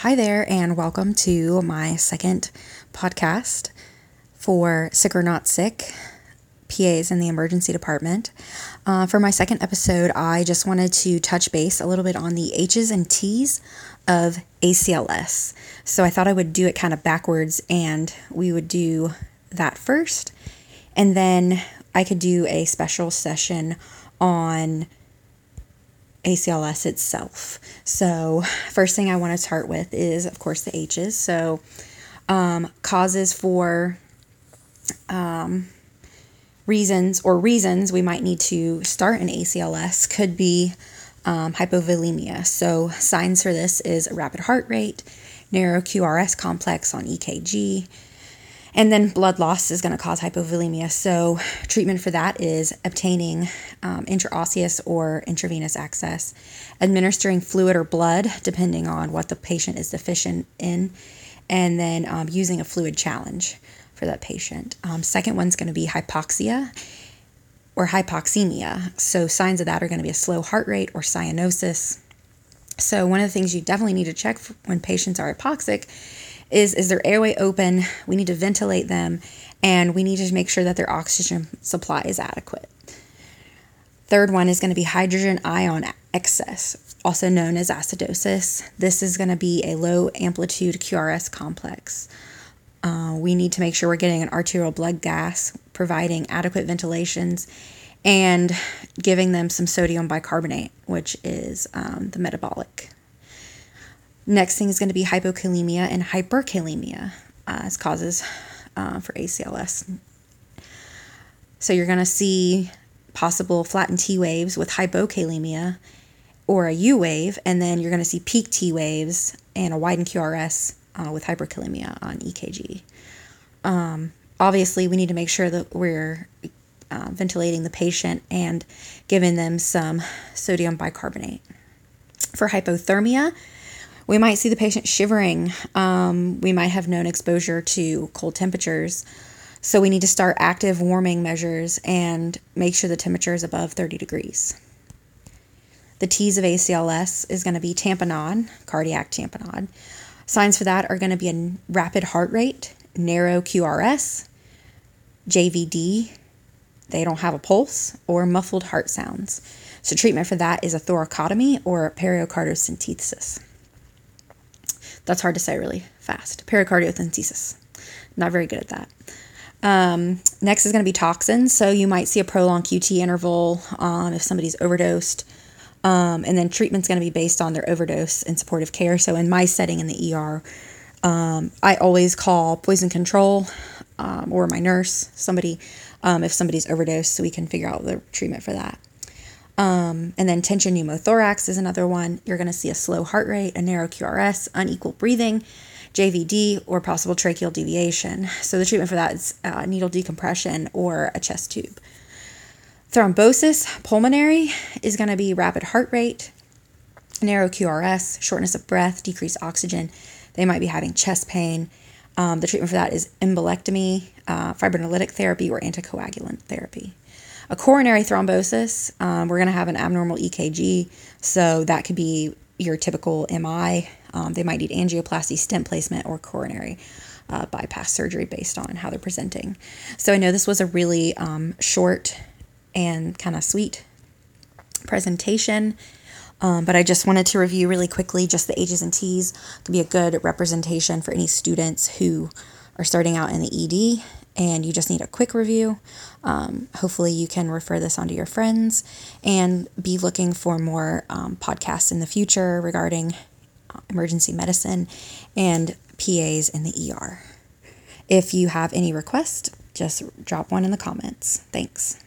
Hi there, and welcome to my second podcast for Sick or Not Sick PAs in the emergency department. Uh, for my second episode, I just wanted to touch base a little bit on the H's and T's of ACLS. So I thought I would do it kind of backwards, and we would do that first, and then I could do a special session on ACLS itself. So, first thing I want to start with is, of course, the H's. So, um, causes for um, reasons or reasons we might need to start an ACLS could be um, hypovolemia. So, signs for this is a rapid heart rate, narrow QRS complex on EKG, and then blood loss is going to cause hypovolemia. So, treatment for that is obtaining um, intraosseous or intravenous access, administering fluid or blood, depending on what the patient is deficient in, and then um, using a fluid challenge for that patient. Um, second one's going to be hypoxia or hypoxemia. So, signs of that are going to be a slow heart rate or cyanosis. So, one of the things you definitely need to check when patients are hypoxic is is their airway open? We need to ventilate them and we need to make sure that their oxygen supply is adequate. Third one is going to be hydrogen ion excess, also known as acidosis. This is going to be a low amplitude QRS complex. Uh, we need to make sure we're getting an arterial blood gas, providing adequate ventilations, and giving them some sodium bicarbonate, which is um, the metabolic Next thing is going to be hypokalemia and hyperkalemia uh, as causes uh, for ACLS. So you're going to see possible flattened T waves with hypokalemia or a U wave, and then you're going to see peak T waves and a widened QRS uh, with hyperkalemia on EKG. Um, obviously, we need to make sure that we're uh, ventilating the patient and giving them some sodium bicarbonate. For hypothermia, we might see the patient shivering. Um, we might have known exposure to cold temperatures. So we need to start active warming measures and make sure the temperature is above 30 degrees. The T's of ACLS is going to be tamponade, cardiac tamponade. Signs for that are going to be a rapid heart rate, narrow QRS, JVD, they don't have a pulse, or muffled heart sounds. So, treatment for that is a thoracotomy or pericardiocentesis. That's hard to say really fast. Pericardiocentesis. Not very good at that. Um, next is going to be toxins. So you might see a prolonged QT interval um, if somebody's overdosed. Um, and then treatment's going to be based on their overdose and supportive care. So in my setting in the ER, I always call poison control um, or my nurse, somebody, um, if somebody's overdosed, so we can figure out the treatment for that. Um, and then tension pneumothorax is another one. You're going to see a slow heart rate, a narrow QRS, unequal breathing, JVD, or possible tracheal deviation. So the treatment for that is uh, needle decompression or a chest tube. Thrombosis pulmonary is going to be rapid heart rate, narrow QRS, shortness of breath, decreased oxygen. They might be having chest pain. Um, the treatment for that is embolectomy, uh, fibrinolytic therapy, or anticoagulant therapy. A coronary thrombosis, um, we're going to have an abnormal EKG, so that could be your typical MI. Um, they might need angioplasty, stent placement, or coronary uh, bypass surgery based on how they're presenting. So I know this was a really um, short and kind of sweet presentation. Um, but I just wanted to review really quickly just the H's and T's Could be a good representation for any students who are starting out in the ED and you just need a quick review. Um, hopefully, you can refer this onto your friends and be looking for more um, podcasts in the future regarding uh, emergency medicine and PAs in the ER. If you have any requests, just drop one in the comments. Thanks.